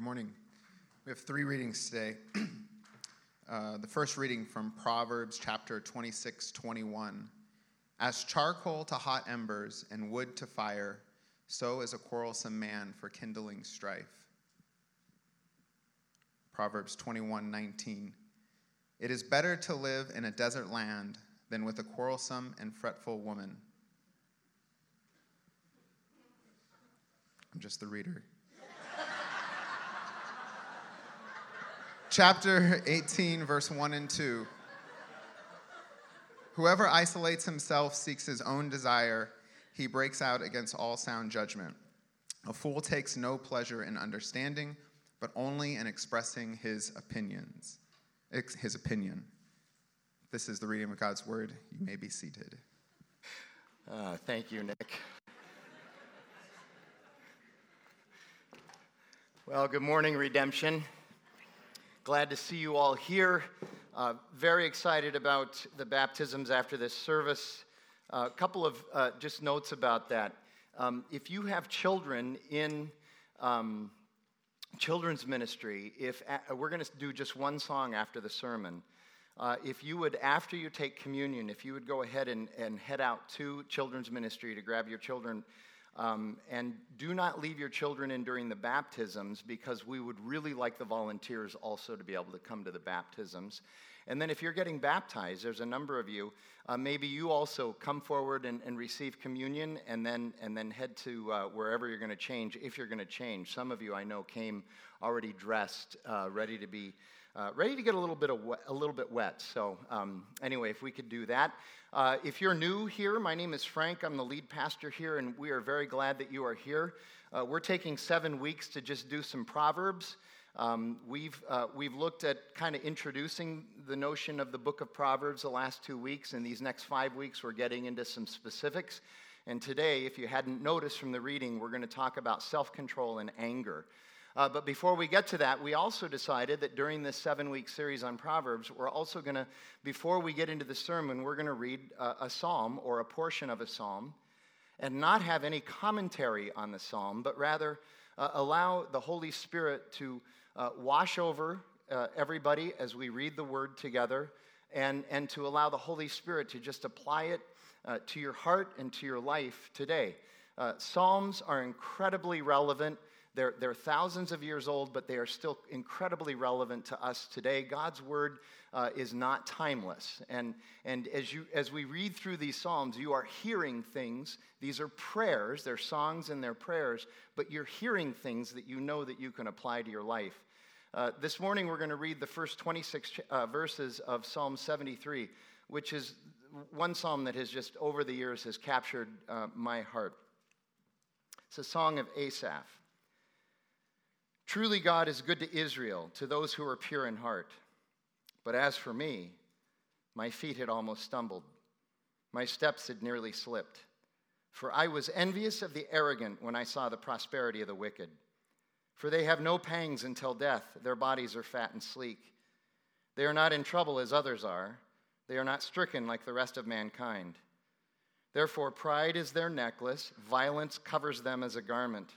Good morning. We have three readings today. uh, the first reading from Proverbs chapter 26, 21. As charcoal to hot embers and wood to fire, so is a quarrelsome man for kindling strife. Proverbs 21, 19. It is better to live in a desert land than with a quarrelsome and fretful woman. I'm just the reader. Chapter 18, verse 1 and 2. Whoever isolates himself seeks his own desire, he breaks out against all sound judgment. A fool takes no pleasure in understanding, but only in expressing his opinions. His opinion. This is the reading of God's word. You may be seated. Uh, thank you, Nick. Well, good morning, Redemption. Glad to see you all here. Uh, very excited about the baptisms after this service. A uh, couple of uh, just notes about that. Um, if you have children in um, children's ministry, if uh, we're going to do just one song after the sermon, uh, if you would, after you take communion, if you would go ahead and, and head out to children's ministry to grab your children um, and do not leave your children in during the baptisms because we would really like the volunteers also to be able to come to the baptisms. And then if you're getting baptized, there's a number of you, uh, maybe you also come forward and, and, receive communion and then, and then head to uh, wherever you're going to change, if you're going to change. Some of you I know came already dressed, uh, ready to be uh, ready to get a little bit of wet, a little bit wet. So um, anyway, if we could do that. Uh, if you're new here, my name is Frank. I'm the lead pastor here, and we are very glad that you are here. Uh, we're taking seven weeks to just do some proverbs. Um, we've uh, we've looked at kind of introducing the notion of the book of Proverbs the last two weeks, and these next five weeks we're getting into some specifics. And today, if you hadn't noticed from the reading, we're going to talk about self control and anger. Uh, but before we get to that, we also decided that during this seven week series on Proverbs, we're also going to, before we get into the sermon, we're going to read a, a psalm or a portion of a psalm and not have any commentary on the psalm, but rather uh, allow the Holy Spirit to uh, wash over uh, everybody as we read the word together and, and to allow the Holy Spirit to just apply it uh, to your heart and to your life today. Uh, psalms are incredibly relevant they're, they're thousands of years old, but they are still incredibly relevant to us today. God's word uh, is not timeless. And, and as, you, as we read through these Psalms, you are hearing things. These are prayers, they're songs and they're prayers, but you're hearing things that you know that you can apply to your life. Uh, this morning, we're going to read the first 26 uh, verses of Psalm 73, which is one psalm that has just over the years has captured uh, my heart. It's a song of Asaph. Truly, God is good to Israel, to those who are pure in heart. But as for me, my feet had almost stumbled, my steps had nearly slipped. For I was envious of the arrogant when I saw the prosperity of the wicked. For they have no pangs until death, their bodies are fat and sleek. They are not in trouble as others are, they are not stricken like the rest of mankind. Therefore, pride is their necklace, violence covers them as a garment.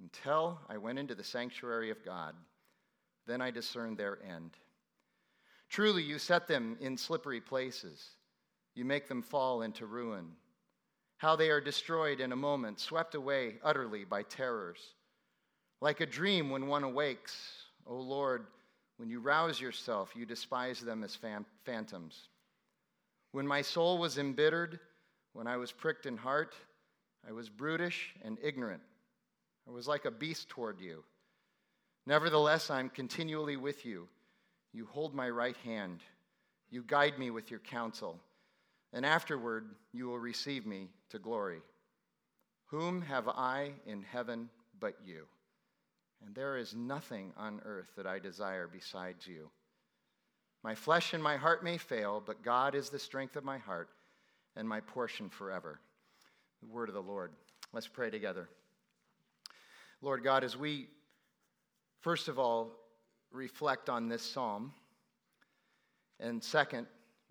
until I went into the sanctuary of God. Then I discerned their end. Truly, you set them in slippery places, you make them fall into ruin. How they are destroyed in a moment, swept away utterly by terrors. Like a dream when one awakes, O Lord, when you rouse yourself, you despise them as phantoms. When my soul was embittered, when I was pricked in heart, I was brutish and ignorant. I was like a beast toward you. Nevertheless, I'm continually with you. You hold my right hand. You guide me with your counsel. And afterward, you will receive me to glory. Whom have I in heaven but you? And there is nothing on earth that I desire besides you. My flesh and my heart may fail, but God is the strength of my heart and my portion forever. The word of the Lord. Let's pray together. Lord God, as we first of all reflect on this psalm, and second,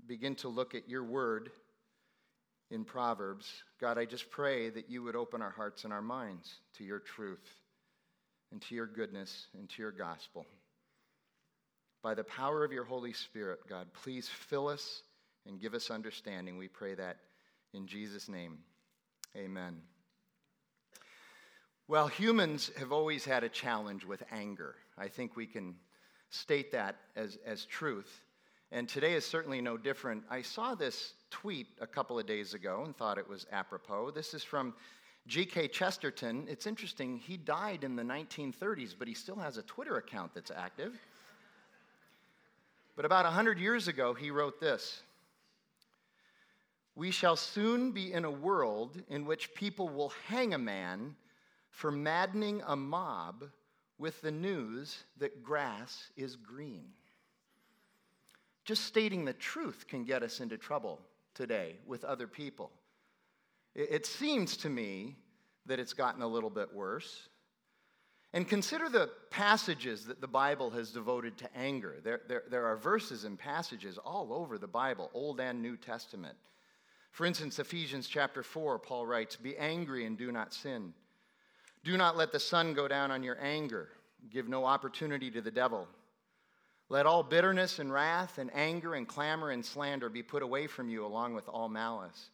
begin to look at your word in Proverbs, God, I just pray that you would open our hearts and our minds to your truth and to your goodness and to your gospel. By the power of your Holy Spirit, God, please fill us and give us understanding. We pray that in Jesus' name. Amen. Well, humans have always had a challenge with anger. I think we can state that as, as truth. And today is certainly no different. I saw this tweet a couple of days ago and thought it was apropos. This is from G.K. Chesterton. It's interesting, he died in the 1930s, but he still has a Twitter account that's active. But about 100 years ago, he wrote this We shall soon be in a world in which people will hang a man for maddening a mob with the news that grass is green. Just stating the truth can get us into trouble today with other people. It seems to me that it's gotten a little bit worse. And consider the passages that the Bible has devoted to anger. There, there, there, are verses and passages all over the Bible, Old and New Testament. For instance, Ephesians chapter 4, Paul writes, Be angry and do not sin. Do not let the sun go down on your anger. Give no opportunity to the devil. Let all bitterness and wrath and anger and clamor and slander be put away from you, along with all malice.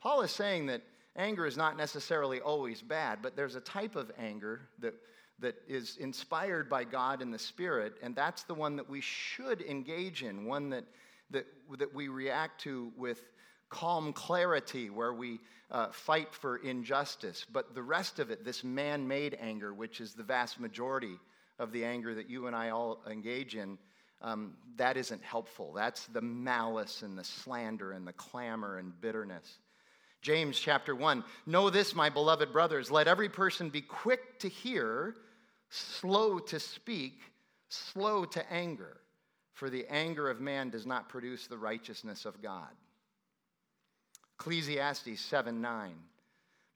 Paul is saying that anger is not necessarily always bad, but there's a type of anger that, that is inspired by God in the Spirit, and that's the one that we should engage in, one that, that, that we react to with calm clarity, where we uh, fight for injustice. But the rest of it, this man made anger, which is the vast majority of the anger that you and I all engage in, um, that isn't helpful. That's the malice and the slander and the clamor and bitterness. James chapter 1 Know this, my beloved brothers, let every person be quick to hear, slow to speak, slow to anger, for the anger of man does not produce the righteousness of God. Ecclesiastes 7 9.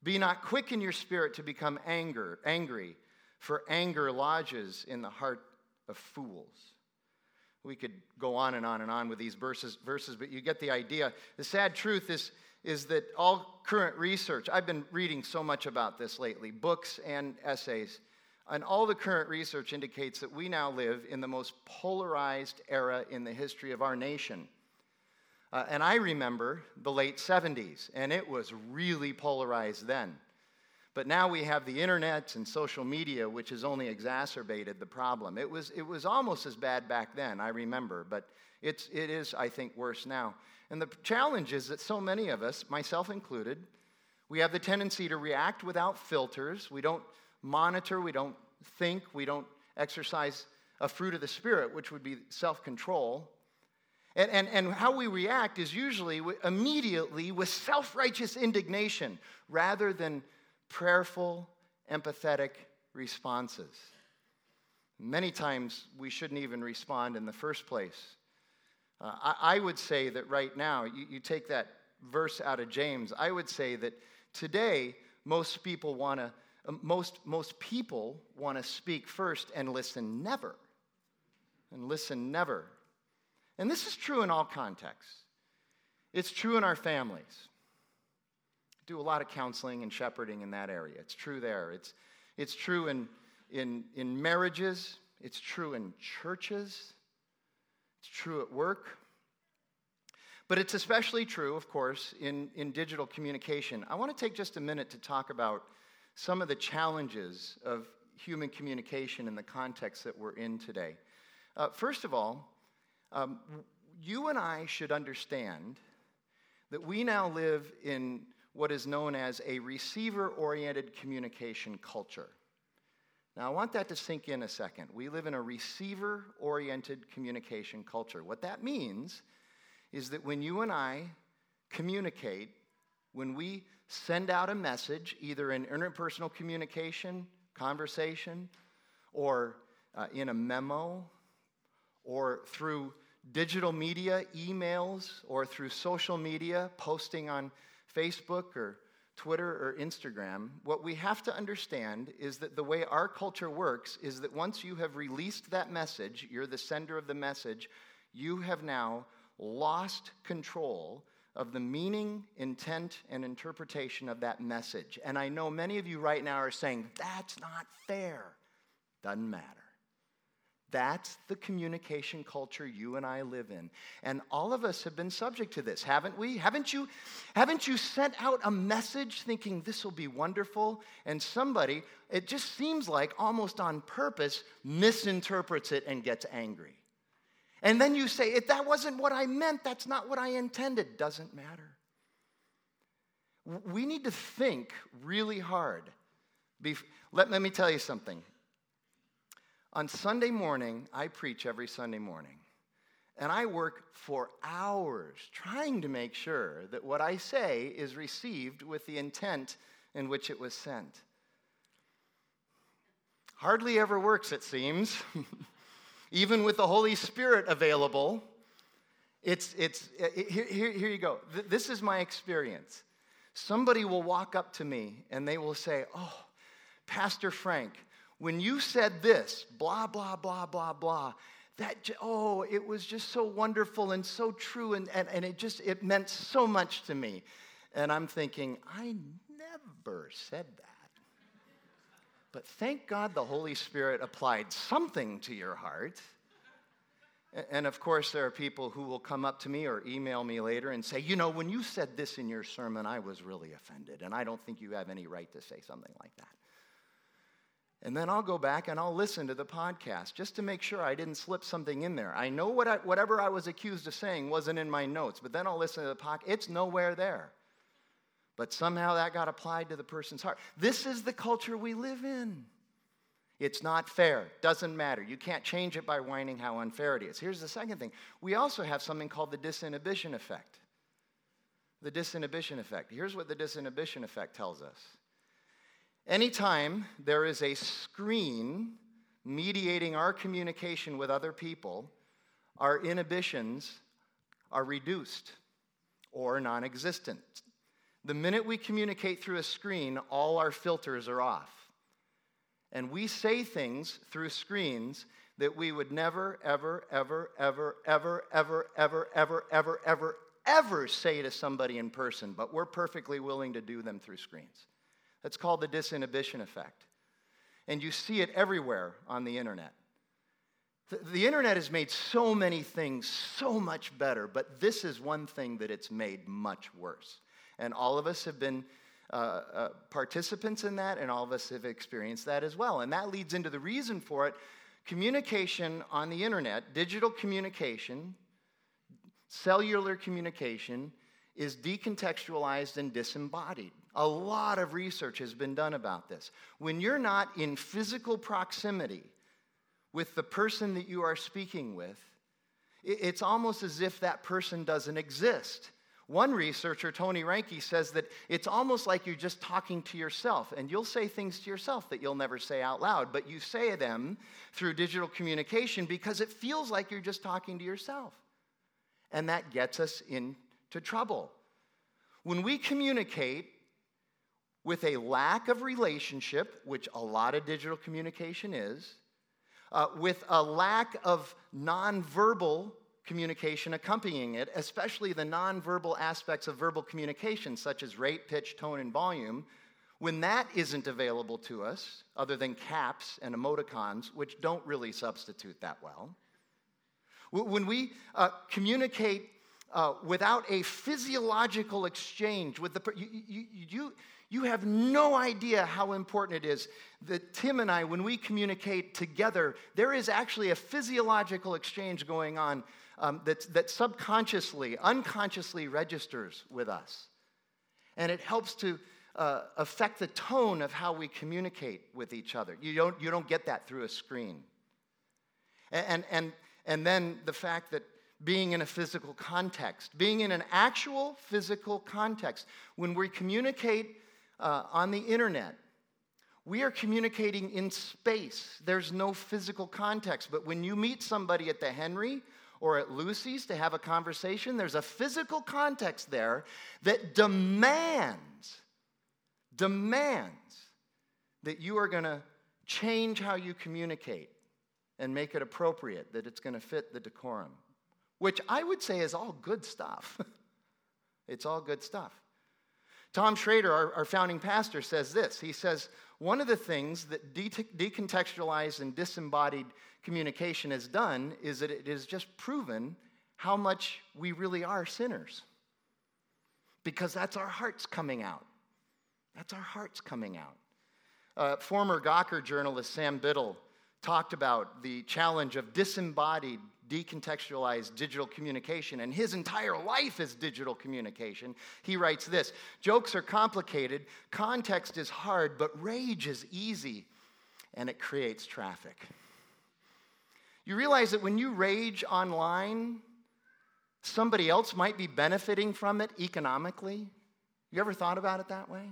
Be not quick in your spirit to become anger, angry, for anger lodges in the heart of fools. We could go on and on and on with these verses, verses, but you get the idea. The sad truth is, is that all current research, I've been reading so much about this lately, books and essays, and all the current research indicates that we now live in the most polarized era in the history of our nation. Uh, and I remember the late 70s, and it was really polarized then. But now we have the internet and social media, which has only exacerbated the problem. It was, it was almost as bad back then, I remember, but it's, it is, I think, worse now. And the challenge is that so many of us, myself included, we have the tendency to react without filters. We don't monitor, we don't think, we don't exercise a fruit of the Spirit, which would be self control. And, and, and how we react is usually immediately with self righteous indignation rather than prayerful, empathetic responses. Many times we shouldn't even respond in the first place. Uh, I, I, would say that right now, you, you take that verse out of James, I would say that today most people want to, uh, most, most people want to speak first and listen never. And listen never. And this is true in all contexts. It's true in our families do a lot of counseling and shepherding in that area. It's true there. It's, it's true in, in, in marriages, it's true in churches, it's true at work. But it's especially true, of course, in, in digital communication. I want to take just a minute to talk about some of the challenges of human communication in the context that we're in today. Uh, first of all, um, you and I should understand that we now live in what is known as a receiver oriented communication culture. Now, I want that to sink in a second. We live in a receiver oriented communication culture. What that means is that when you and I communicate, when we send out a message, either in interpersonal communication, conversation, or uh, in a memo, or through digital media, emails, or through social media, posting on Facebook or Twitter or Instagram, what we have to understand is that the way our culture works is that once you have released that message, you're the sender of the message, you have now lost control of the meaning, intent, and interpretation of that message. And I know many of you right now are saying, that's not fair. Doesn't matter. That's the communication culture you and I live in. And all of us have been subject to this, haven't we? Haven't you, haven't you sent out a message thinking this will be wonderful? And somebody, it just seems like almost on purpose, misinterprets it and gets angry. And then you say, if that wasn't what I meant, that's not what I intended. Doesn't matter. We need to think really hard. Let, let me tell you something. On Sunday morning, I preach every Sunday morning. And I work for hours trying to make sure that what I say is received with the intent in which it was sent. Hardly ever works, it seems. even with the Holy Spirit available. It's, it's, it, here, here you go. This is my experience. Somebody will walk up to me and they will say, Oh, Pastor Frank, when you said this, blah, blah, blah, blah, blah, that, oh, it was just so wonderful and so true, and, and, and it just, it meant so much to me. And I'm thinking, I never said that. But thank God the Holy Spirit applied something to your heart. And of course, there are people who will come up to me or email me later and say, You know, when you said this in your sermon, I was really offended, and I don't think you have any right to say something like that. And then I'll go back and I'll listen to the podcast just to make sure I didn't slip something in there. I know what I, whatever I was accused of saying wasn't in my notes, but then I'll listen to the podcast. It's nowhere there but somehow that got applied to the person's heart. This is the culture we live in. It's not fair. Doesn't matter. You can't change it by whining how unfair it is. Here's the second thing we also have something called the disinhibition effect. The disinhibition effect. Here's what the disinhibition effect tells us anytime there is a screen mediating our communication with other people, our inhibitions are reduced or non existent. The minute we communicate through a screen, all our filters are off. And we say things through screens that we would never, ever, ever, ever, ever, ever, ever, ever, ever, ever, ever say to somebody in person, but we're perfectly willing to do them through screens. That's called the disinhibition effect. And you see it everywhere on the internet. The, internet has made so many things so much better, but this is one thing that it's made much worse. And all of us have been uh, uh, participants in that, and all of us have experienced that as well. And that leads into the reason for it communication on the internet, digital communication, cellular communication, is decontextualized and disembodied. A lot of research has been done about this. When you're not in physical proximity with the person that you are speaking with, it's almost as if that person doesn't exist. One researcher, Tony Reinke, says that it's almost like you're just talking to yourself, and you'll say things to yourself that you'll never say out loud, but you say them through digital communication because it feels like you're just talking to yourself. And that gets us into trouble. When we communicate with a lack of relationship, which a lot of digital communication is, uh, with a lack of nonverbal communication accompanying it, especially the nonverbal aspects of verbal communication, such as rate, pitch, tone, and volume, when that isn't available to us, other than caps and emoticons, which don't really substitute that well, when we uh, communicate uh, without a physiological exchange with the you, you, you, you have no idea how important it is that Tim and I, when we communicate together, there is actually a physiological exchange going on um, that, that subconsciously, unconsciously registers with us. And it helps to uh, affect the tone of how we communicate with each other. You don't, you don't get that through a screen. And, and, and, and then the fact that being in a physical context, being in an actual physical context, when we communicate uh, on the internet, we are communicating in space. There's no physical context. But when you meet somebody at the Henry or at Lucy's to have a conversation, there's a physical context there that demands, demands that you are going to change how you communicate and make it appropriate, that it's going to fit the decorum, which I would say is all good stuff. it's all good stuff. Tom Schrader, our, our, founding pastor, says this. He says, one of the things that de- decontextualized and disembodied communication has done is that it has just proven how much we really are sinners. Because that's our hearts coming out. That's our hearts coming out. Uh, former Gawker journalist Sam Biddle talked about the challenge of disembodied decontextualized digital communication, and his entire life is digital communication. He writes this Jokes are complicated, context is hard, but rage is easy, and it creates traffic. You realize that when you rage online, somebody else might be benefiting from it economically? You ever thought about it that way?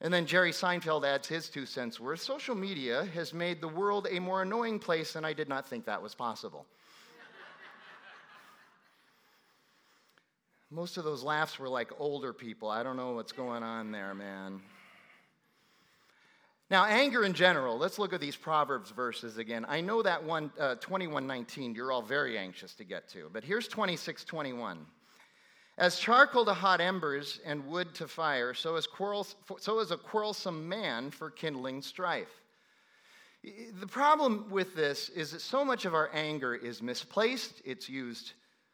And then Jerry Seinfeld adds his two cents worth. Social media has made the world a more annoying place, and I did not think that was possible. Most of those laughs were like older people. I don't know what's going on there, man. Now, anger in general, let's look at these Proverbs verses again. I know that one, uh, 2119, you're all very anxious to get to, but here's 2621. As charcoal to hot embers and wood to fire, so is, quarrels, so is a quarrelsome man for kindling strife. The problem with this is that so much of our anger is misplaced, it's used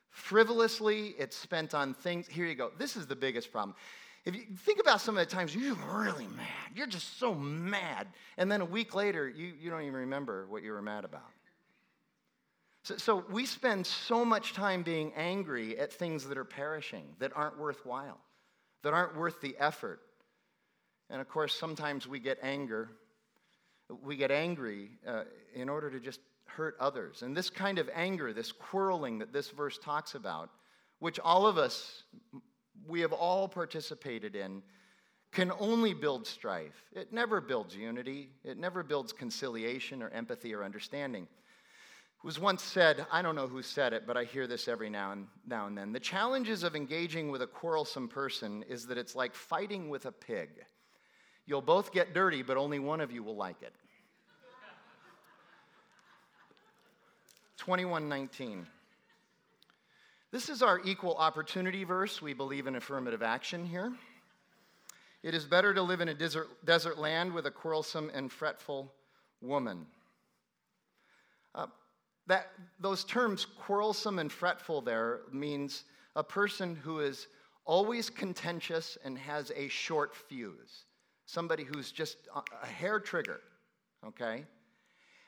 frivolously, it's spent on things. Here you go. This is the biggest problem. If you think about some of the times you're really mad, you're just so mad, and then a week later, you, you don't even remember what you were mad about. So, so we spend so much time being angry at things that are perishing, that aren't worthwhile, that aren't worth the effort. And of course, sometimes we get anger. We get angry uh, in order to just hurt others. And this kind of anger, this quarreling that this verse talks about, which all of us, we have all participated in, can only build strife. It never builds unity, it never builds conciliation or empathy or understanding. It was once said, I don't know who said it, but I hear this every now and, now and then. The challenges of engaging with a quarrelsome person is that it's like fighting with a pig. You'll both get dirty, but only one of you will like it. 2119. This is our equal opportunity verse. We believe in affirmative action here. It is better to live in a desert, desert land with a quarrelsome and fretful woman. Uh, that those terms quarrelsome and fretful there means a person who is always contentious and has a short fuse. Somebody who's just a hair trigger okay?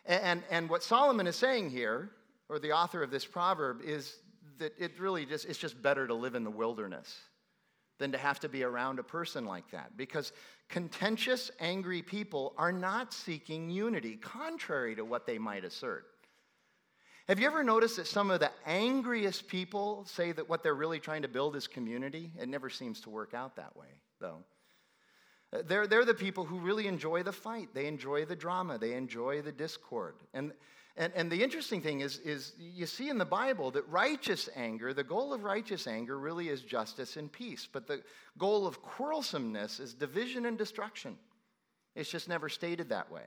And, and what solomon is saying here or the author of this proverb is that it really just it's just better to live in the wilderness than to have to be around a person like that because contentious angry people are not seeking unity contrary to what they might assert have you ever noticed that some of the angriest people say that what they're really trying to build is community? It never seems to work out that way, though. Uh, they're, they're the people who really enjoy the fight. They enjoy the drama. They enjoy the discord. And, and, and the interesting thing is, is you see in the Bible that righteous anger, the goal of righteous anger really is justice and peace. But the goal of quarrelsomeness is division and destruction. It's just never stated that way.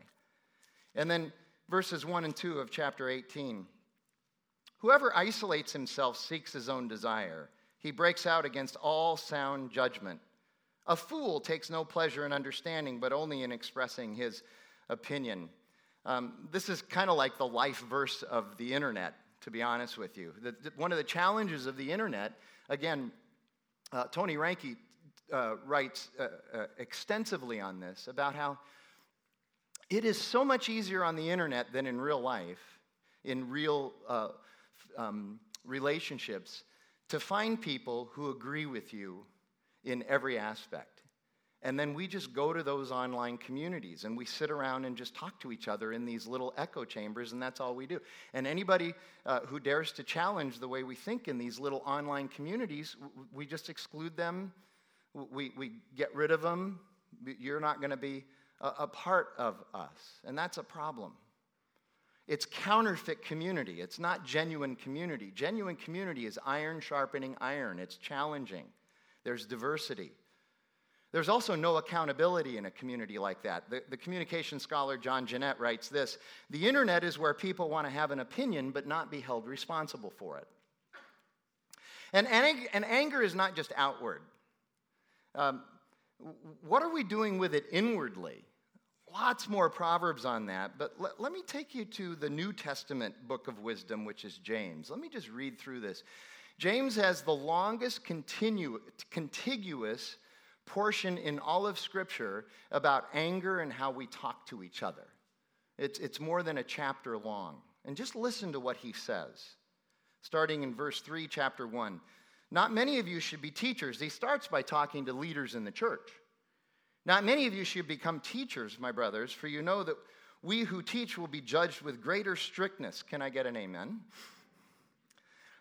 And then verses 1 and 2 of chapter 18. Whoever isolates himself seeks his own desire. He breaks out against all sound judgment. A fool takes no pleasure in understanding, but only in expressing his opinion. Um, this is kind of like the life verse of the internet, to be honest with you. The, the, one of the challenges of the internet, again, uh, Tony Reinke uh, writes uh, uh extensively on this about how it is so much easier on the internet than in real life, in real uh, um, relationships to find people who agree with you in every aspect. And then we just go to those online communities and we sit around and just talk to each other in these little echo chambers, and that's all we do. And anybody uh, who dares to challenge the way we think in these little online communities, we just exclude them, we, we get rid of them. You're not going to be a, a part of us. And that's a problem. It's counterfeit community. It's not genuine community. Genuine community is iron sharpening iron, it's challenging. There's diversity. There's also no accountability in a community like that. The, the, communication scholar John Jeanette writes this The internet is where people want to have an opinion but not be held responsible for it. And, and, anger is not just outward. Um, what are we doing with it inwardly? Lots more proverbs on that, but let, let me take you to the New Testament book of wisdom, which is James. Let me just read through this. James has the longest continu- contiguous portion in all of Scripture about anger and how we talk to each other. It's, it's more than a chapter long. And just listen to what he says, starting in verse 3, chapter 1. Not many of you should be teachers. He starts by talking to leaders in the church. Not many of you should become teachers, my brothers, for you know that we who teach will be judged with greater strictness. Can I get an amen?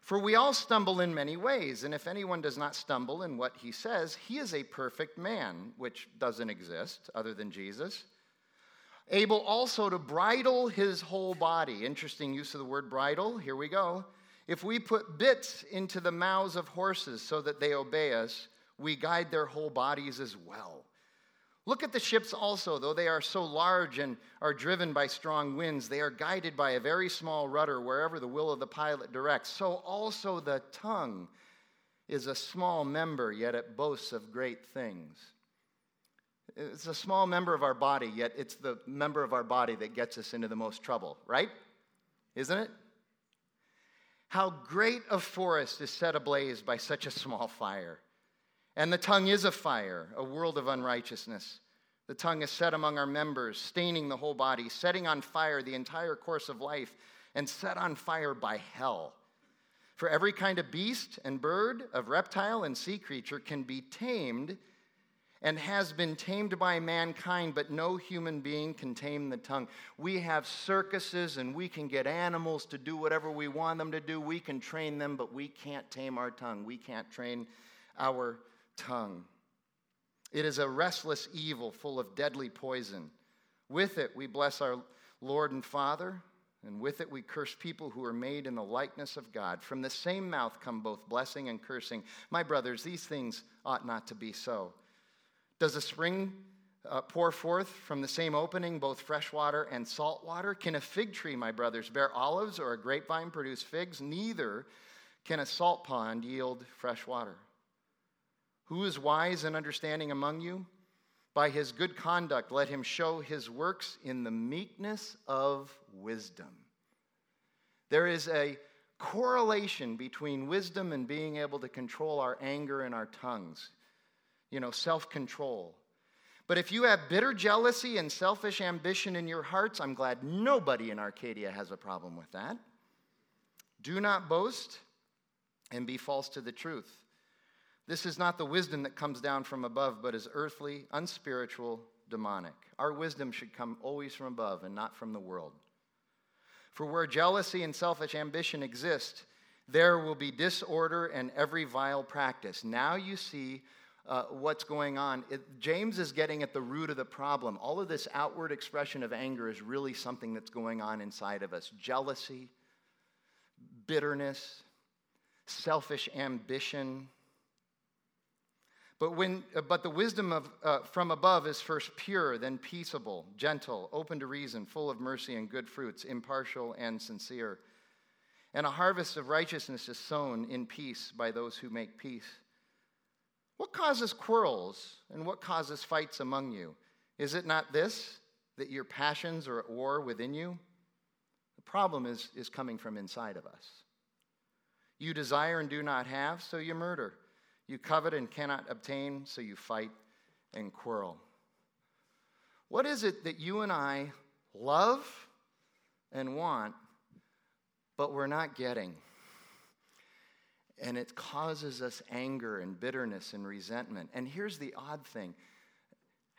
For we all stumble in many ways, and if anyone does not stumble in what he says, he is a perfect man, which doesn't exist other than Jesus. Able also to bridle his whole body. Interesting use of the word bridle. Here we go. If we put bits into the mouths of horses so that they obey us, we guide their whole bodies as well. Look at the ships also, though they are so large and are driven by strong winds, they are guided by a very small rudder wherever the will of the pilot directs. So also the tongue is a small member, yet it boasts of great things. It's a small member of our body, yet it's the member of our body that gets us into the most trouble, right? Isn't it? How great a forest is set ablaze by such a small fire. And the tongue is a fire, a world of unrighteousness. The tongue is set among our members, staining the whole body, setting on fire the entire course of life, and set on fire by hell. For every kind of beast and bird, of reptile and sea creature can be tamed and has been tamed by mankind, but no human being can tame the tongue. We have circuses and we can get animals to do whatever we want them to do. We can train them, but we can't tame our tongue. We can't train our tongue. It is a restless evil full of deadly poison. With it, we bless our Lord and Father, and with it, we curse people who are made in the likeness of God. From the same mouth come both blessing and cursing. My brothers, these things ought not to be so. Does a spring uh, pour forth from the same opening both fresh water and salt water? Can a fig tree, my brothers, bear olives or a grapevine produce figs? Neither can a salt pond yield fresh water. Who is wise and understanding among you? By his good conduct, let him show his works in the meekness of wisdom. There is a correlation between wisdom and being able to control our anger and our tongues, you know, self control. But if you have bitter jealousy and selfish ambition in your hearts, I'm glad nobody in Arcadia has a problem with that. Do not boast and be false to the truth. This is not the wisdom that comes down from above, but is earthly, unspiritual, demonic. Our wisdom should come always from above and not from the world. For where jealousy and selfish ambition exist, there will be disorder and every vile practice. Now you see uh, what's going on. It, James is getting at the root of the problem. All of this outward expression of anger is really something that's going on inside of us jealousy, bitterness, selfish ambition but, when, uh, but the wisdom of, uh, from above is first pure, then peaceable, gentle, open to reason, full of mercy and good fruits, impartial and sincere. And a harvest of righteousness is sown in peace by those who make peace. What causes quarrels and what causes fights among you? Is it not this, that your passions are at war within you? The problem is, is coming from inside of us. You desire and do not have, so you murder. You covet and cannot obtain, so you fight and quarrel. What is it that you and I love and want, but we're not getting? and it causes us anger and bitterness and resentment. And here's the odd thing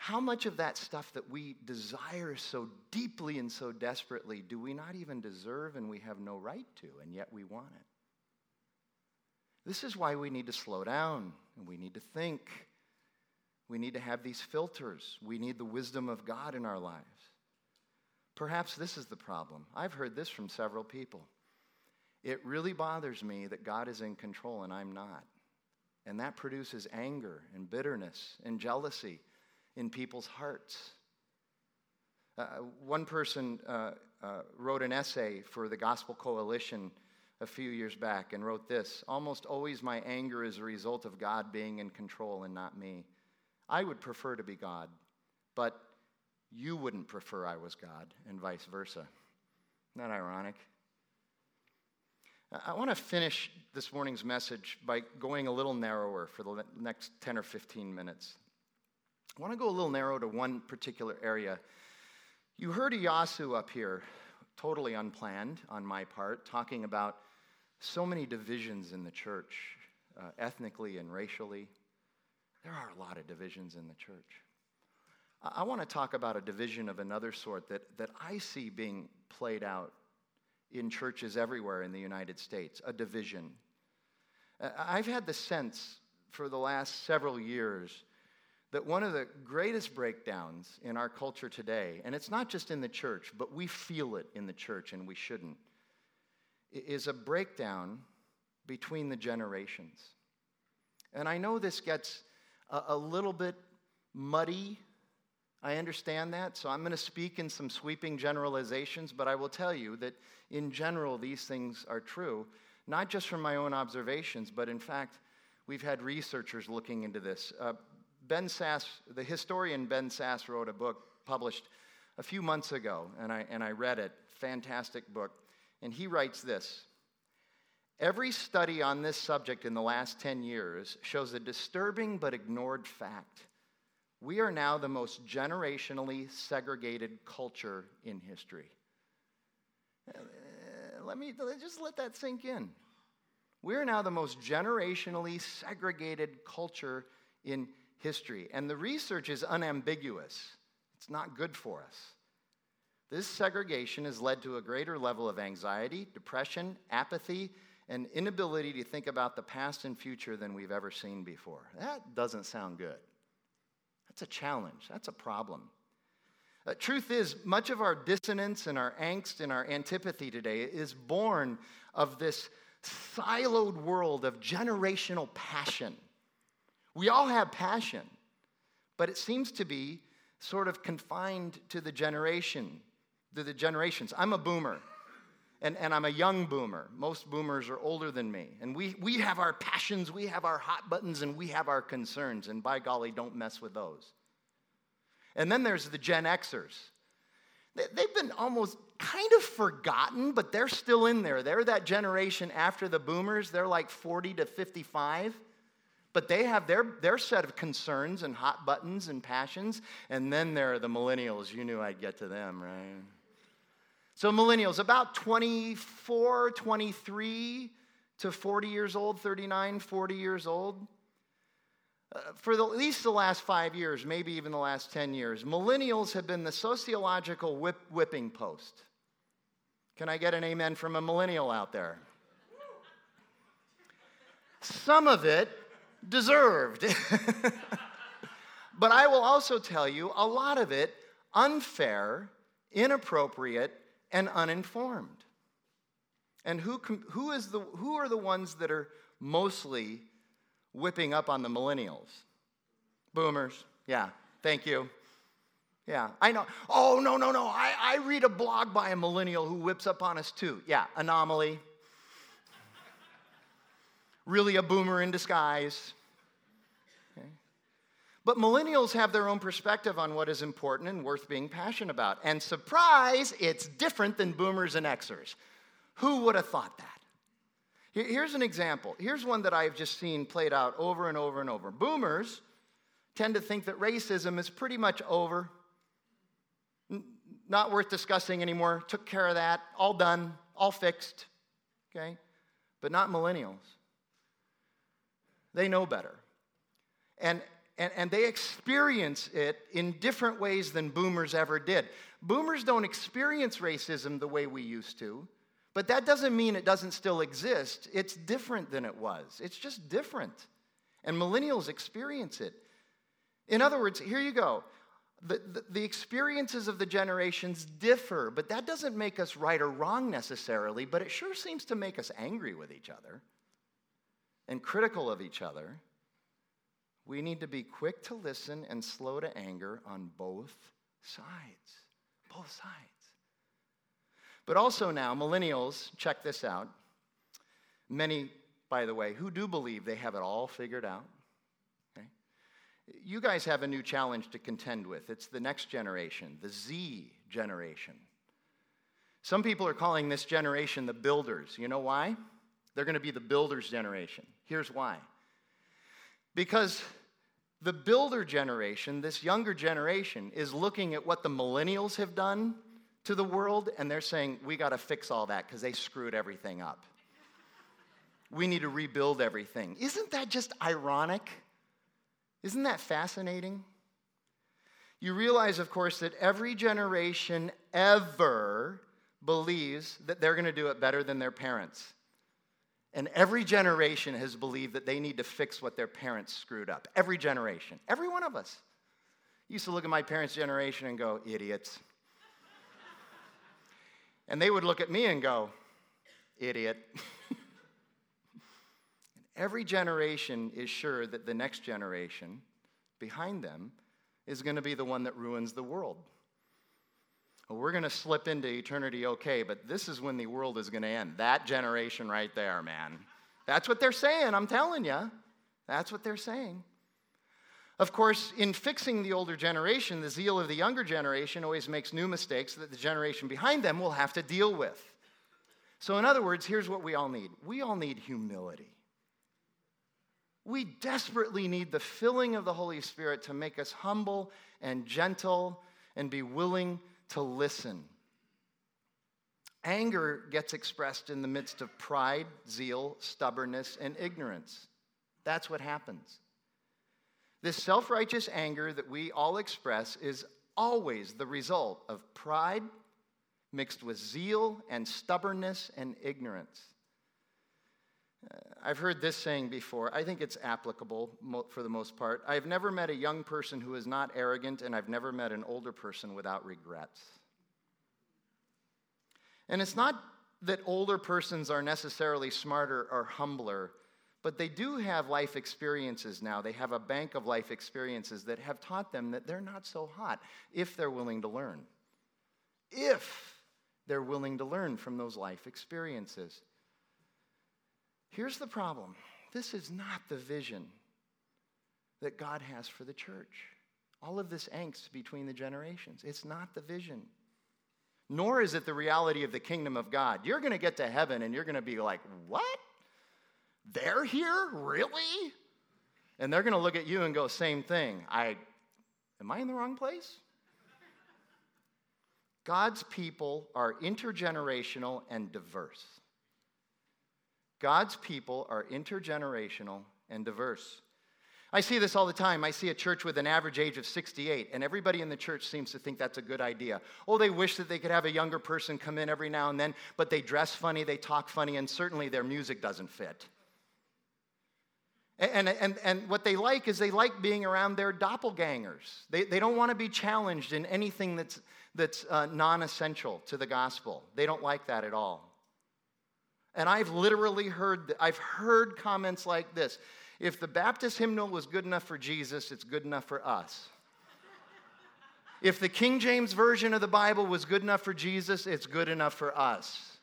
how much of that stuff that we desire so deeply and so desperately do we not even deserve and we have no right to, and yet we want it? This is why we need to slow down and we need to think. We need to have these filters. We need the wisdom of God in our lives. Perhaps this is the problem. I've heard this from several people. It really bothers me that God is in control and I'm not. And that produces anger and bitterness and jealousy in people's hearts. Uh, one person uh, uh, wrote an essay for the Gospel Coalition a few years back and wrote this Almost always my anger is a result of God being in control and not me. I would prefer to be God, but you wouldn't prefer I was God, and vice versa. That ironic? I want to finish this morning's message by going a little narrower for the next 10 or 15 minutes. I want to go a little narrow to one particular area. You heard Iyasu up here, totally unplanned on my part, talking about so many divisions in the church, uh, ethnically and racially. There are a lot of divisions in the church. I, I want to talk about a division of another sort that, that I see being played out in churches everywhere in the United States a division. Uh, I've had the sense for the last several years that one of the greatest breakdowns in our culture today, and it's not just in the church, but we feel it in the church and we shouldn't, is a breakdown between the generations. And I know this gets a, a little bit muddy. I understand that, so I'm going to speak in some sweeping generalizations, but I will tell you that in general, these things are true, not just from my own observations, but in fact, we've had researchers looking into this. Uh, Ben Sasse, the historian Ben Sasse, wrote a book published a few months ago, and I, and I read it. Fantastic book. And he writes this Every study on this subject in the last 10 years shows a disturbing but ignored fact. We are now the most generationally segregated culture in history. Uh, let me just let that sink in. We're now the most generationally segregated culture in history. And the research is unambiguous. It's not good for us. This segregation has led to a greater level of anxiety, depression, apathy, and inability to think about the past and future than we've ever seen before. That doesn't sound good. That's a challenge, that's a problem. Uh, truth is, much of our dissonance and our angst and our antipathy today is born of this siloed world of generational passion we all have passion, but it seems to be sort of confined to the generation, to the generations. I'm a boomer. And, and I'm a young boomer. Most boomers are older than me. And we, we have our passions, we have our hot buttons, and we have our concerns. And by golly, don't mess with those. And then there's the Gen Xers. They've been almost kind of forgotten, but they're still in there. They're that generation after the boomers. They're like 40 to 55. But they have their, their set of concerns and hot buttons and passions. And then there are the millennials. You knew I'd get to them, right? So, millennials, about 24, 23 to 40 years old, 39, 40 years old. Uh, for the, at least the last five years, maybe even the last 10 years, millennials have been the sociological whip, whipping post. Can I get an amen from a millennial out there? Some of it deserved. but I will also tell you a lot of it unfair, inappropriate, and uninformed. And who, who, is the, who are the ones that are mostly whipping up on the millennials? Boomers. Yeah, thank you. Yeah, I know. Oh, no, no, no. I, I read a blog by a millennial who whips up on us too. Yeah, anomaly really a boomer in disguise. But millennials have their own perspective on what is important and worth being passionate about. And surprise, it's different than boomers and Xers. Who would have thought that? Here's an example. Here's one that I've just seen played out over and over and over. Boomers tend to think that racism is pretty much over, not worth discussing anymore, took care of that, all done, all fixed, okay? But not millennials. They know better. And, and, and they experience it in different ways than boomers ever did. Boomers don't experience racism the way we used to, but that doesn't mean it doesn't still exist. It's different than it was, it's just different. And millennials experience it. In other words, here you go. The, the, the, experiences of the generations differ, but that doesn't make us right or wrong necessarily, but it sure seems to make us angry with each other and critical of each other. We need to be quick to listen and slow to anger on both sides. Both sides. But also now, millennials, check this out. Many, by the way, who do believe they have it all figured out you guys have a new challenge to contend with. It's the next generation, the Z generation. Some people are calling this generation the builders. You know why? They're going to be the builders generation. Here's why. Because the builder generation, this younger generation, is looking at what the millennials have done to the world, and they're saying, we got to fix all that because they screwed everything up. We need to rebuild everything. Isn't that just ironic? Isn't that fascinating? You realize, of course, that every generation ever believes that they're going to do it better than their parents. And every generation has believed that they need to fix what their parents screwed up. Every generation. Every one of us. Used to look at my parents' generation and go, idiots. and they would look at me and go, idiot. And every generation is sure that the next generation behind them is going to be the one that ruins the world. We're going to slip into eternity okay, but this is when the world is going to end. That generation right there, man. That's what they're saying, I'm telling you. That's what they're saying. Of course, in fixing the older generation, the zeal of the younger generation always makes new mistakes that the generation behind them will have to deal with. So, in other words, here's what we all need we all need humility. We desperately need the filling of the Holy Spirit to make us humble and gentle and be willing to listen. Anger gets expressed in the midst of pride, zeal, stubbornness, and ignorance. That's what happens. This self righteous anger that we all express is always the result of pride mixed with zeal and stubbornness and ignorance. I've heard this saying before. I think it's applicable for the most part. I've never met a young person who is not arrogant, and I've never met an older person without regrets. And it's not that older persons are necessarily smarter or humbler, but they do have life experiences now. They have a bank of life experiences that have taught them that they're not so hot if they're willing to learn. If they're willing to learn from those life experiences. Here's the problem this is not the vision that God has for the church. All of this angst between the generations, it's not the vision. Nor is it the reality of the kingdom of God. You're going to get to heaven and you're going to be like, what? They're here? Really? And they're going to look at you and go, same thing. I, am I in the wrong place? God's people are intergenerational and diverse. God's people are intergenerational and diverse. I see this all the time. I see a church with an average age of 68, and everybody in the church seems to think that's a good idea. Oh, they wish that they could have a younger person come in every now and then, but they dress funny, they talk funny, and certainly their music doesn't fit. And, and, and what they like is they like being around their doppelgangers. They, they don't want to be challenged in anything that's, that's uh, non essential to the gospel. They don't like that at all. And I've literally heard, I've heard comments like this if the Baptist hymnal was good enough for Jesus, it's good enough for us. if the King James Version of the Bible was good enough for Jesus, it's good enough for us.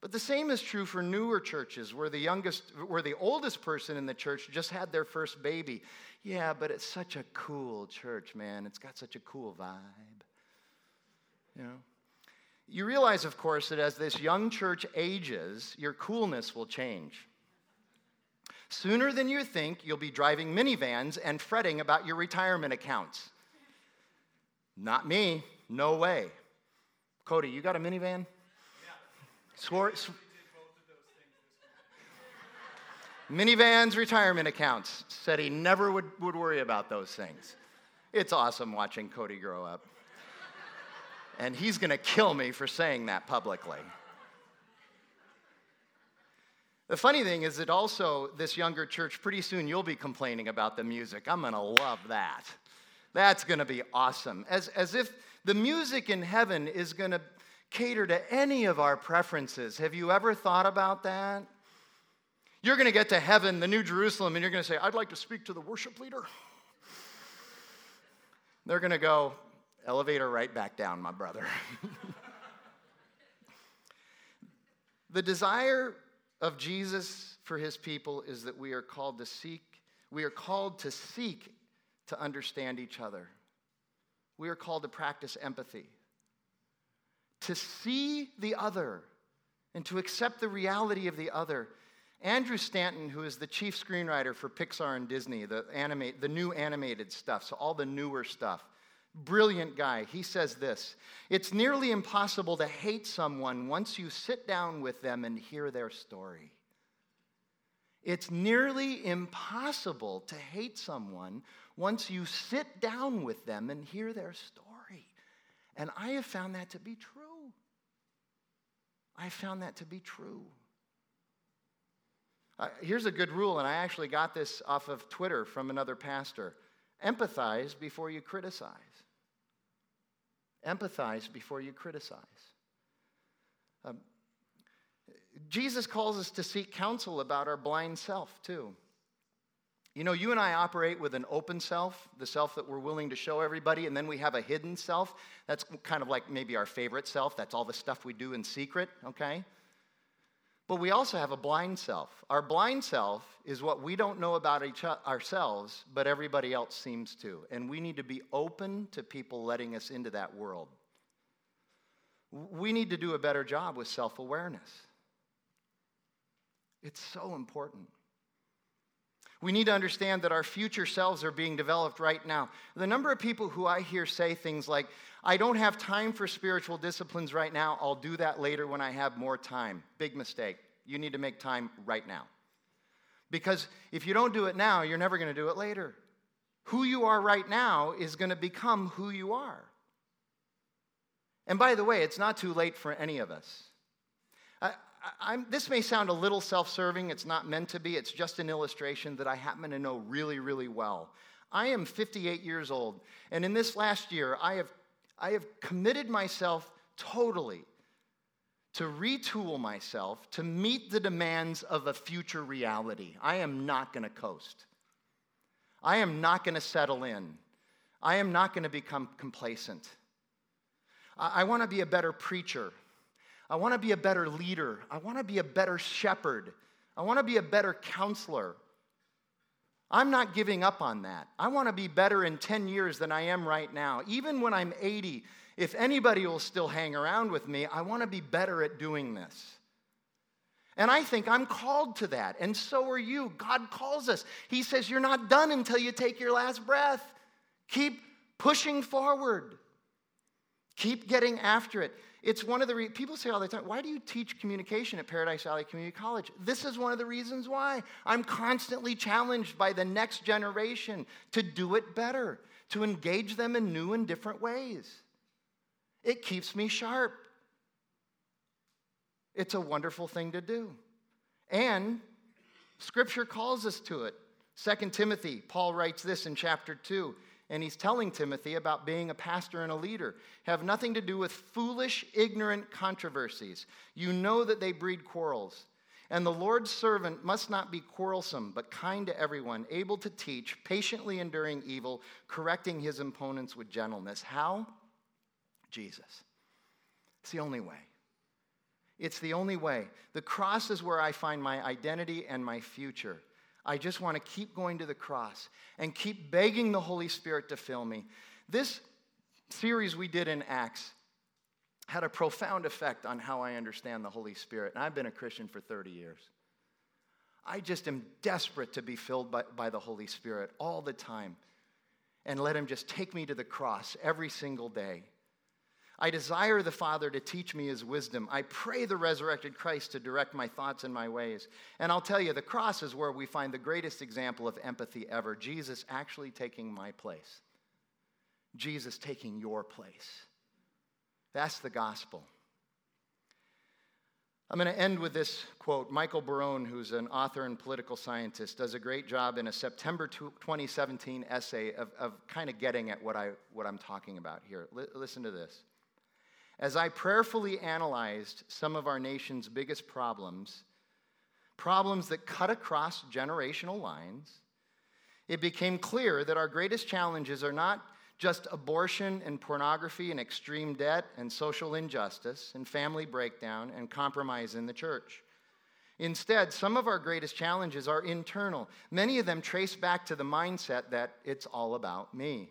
But the same is true for newer churches where the youngest, where the oldest person in the church just had their first baby. Yeah, but it's such a cool church, man. It's got such a cool vibe. You know? You realize, of course, that as this young church ages, your coolness will change. Sooner than you think, you'll be driving minivans and fretting about your retirement accounts. Not me, no way. Cody, you got a minivan? Yeah. Swore, sw- Minivans, retirement accounts. Said he never would, would worry about those things. It's awesome watching Cody grow up. And he's going to kill me for saying that publicly. The funny thing is that also, this younger church, pretty soon you'll be complaining about the music. I'm going to love that. That's going to be awesome. As, as if the music in heaven is going to cater to any of our preferences. Have you ever thought about that? You're going to get to heaven, the New Jerusalem, and you're going to say, I'd like to speak to the worship leader. They're going to go, elevator right back down, my brother. the desire of Jesus for his people is that we are called to seek, we are called to seek to understand each other. We are called to practice empathy, to see the other, and to accept the reality of the other. Andrew Stanton, who is the chief screenwriter for Pixar and Disney, the, animate, the new animated stuff, so all the newer stuff, brilliant guy, he says this It's nearly impossible to hate someone once you sit down with them and hear their story. It's nearly impossible to hate someone once you sit down with them and hear their story. And I have found that to be true. I found that to be true. Uh, here's a good rule, and I actually got this off of Twitter from another pastor empathize before you criticize. Empathize before you criticize. Um, Jesus calls us to seek counsel about our blind self, too. You know, you and I operate with an open self, the self that we're willing to show everybody, and then we have a hidden self. That's kind of like maybe our favorite self. That's all the stuff we do in secret, okay? But we also have a blind self. Our blind self is what we don't know about each ourselves, but everybody else seems to. And we need to be open to people letting us into that world. We need to do a better job with self awareness. It's so important. We need to understand that our future selves are being developed right now. The number of people who I hear say things like, I don't have time for spiritual disciplines right now, I'll do that later when I have more time. Big mistake. You need to make time right now. Because if you don't do it now, you're never going to do it later. Who you are right now is going to become who you are. And by the way, it's not too late for any of us. I'm, this may sound a little self serving. It's not meant to be. It's just an illustration that I happen to know really, really well. I am 58 years old, and in this last year, I have, I have committed myself totally to retool myself to meet the demands of a future reality. I am not going to coast. I am not going to settle in. I am not going to become complacent. I, I want to be a better preacher I want to be a better leader. I want to be a better shepherd. I want to be a better counselor. I'm not giving up on that. I want to be better in 10 years than I am right now. Even when I'm 80, if anybody will still hang around with me, I want to be better at doing this. And I think I'm called to that, and so are you. God calls us. He says, You're not done until you take your last breath. Keep pushing forward, keep getting after it. It's one of the re- people say all the time, why do you teach communication at Paradise Valley Community College? This is one of the reasons why. I'm constantly challenged by the next generation to do it better, to engage them in new and different ways. It keeps me sharp. It's a wonderful thing to do. And scripture calls us to it. Second Timothy, Paul writes this in chapter 2 and he's telling Timothy about being a pastor and a leader have nothing to do with foolish, ignorant controversies. You know that they breed quarrels. And the Lord's servant must not be quarrelsome, but kind to everyone, able to teach, patiently enduring evil, correcting his opponents with gentleness. How? Jesus. It's the only way. It's the only way. The cross is where I find my identity and my future. I just want to keep going to the cross and keep begging the Holy Spirit to fill me. This series we did in Acts had a profound effect on how I understand the Holy Spirit. And I've been a Christian for 30 years. I just am desperate to be filled by, by the Holy Spirit all the time and let Him just take me to the cross every single day. I desire the Father to teach me his wisdom. I pray the resurrected Christ to direct my thoughts and my ways. And I'll tell you, the cross is where we find the greatest example of empathy ever Jesus actually taking my place, Jesus taking your place. That's the gospel. I'm going to end with this quote. Michael Barone, who's an author and political scientist, does a great job in a September 2017 essay of, of kind of getting at what, I, what I'm talking about here. L- listen to this. As I prayerfully analyzed some of our nation's biggest problems, problems that cut across generational lines, it became clear that our greatest challenges are not just abortion and pornography and extreme debt and social injustice and family breakdown and compromise in the church. Instead, some of our greatest challenges are internal. Many of them trace back to the mindset that it's all about me.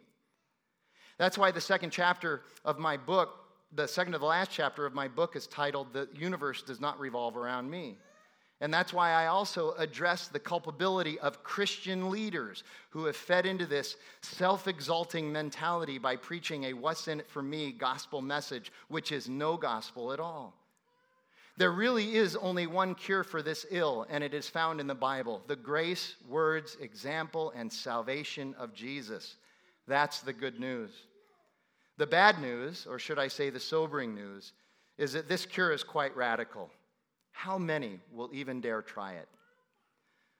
That's why the second chapter of my book, the second to the last chapter of my book, is titled The Universe Does Not Revolve Around Me. And that's why I also address the culpability of Christian leaders who have fed into this self exalting mentality by preaching a what's in it for me gospel message, which is no gospel at all. There really is only one cure for this ill, and it is found in the Bible the grace, words, example, and salvation of Jesus. That's the good news. The bad news, or should I say the sobering news, is that this cure is quite radical. How many will even dare try it?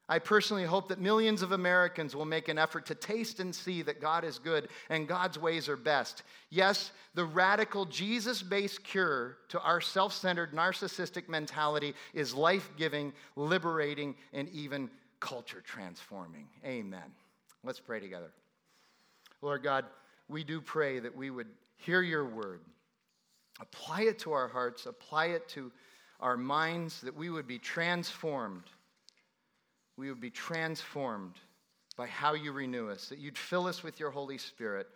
I personally hope that millions of Americans will make an effort to taste and see that God is good and God's ways are best. Yes, the radical Jesus based cure to our self centered narcissistic mentality is life giving, liberating, and even culture transforming. Amen. Let's pray together. Lord God, we do pray that we would hear your word, apply it to our hearts, apply it to our minds, that we would be transformed. We would be transformed by how you renew us, that you'd fill us with your Holy Spirit,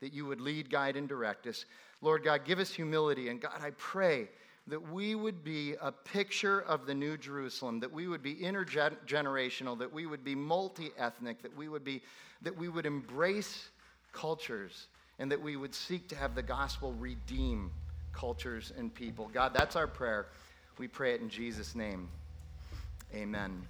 that you would lead, guide, and direct us. Lord God, give us humility. And God, I pray that we would be a picture of the New Jerusalem, that we would be intergenerational, that we would be multi ethnic, that we would be that we would embrace cultures, and that we would seek to have the gospel redeem cultures and people. God, that's our prayer. We pray it in Jesus' name. Amen.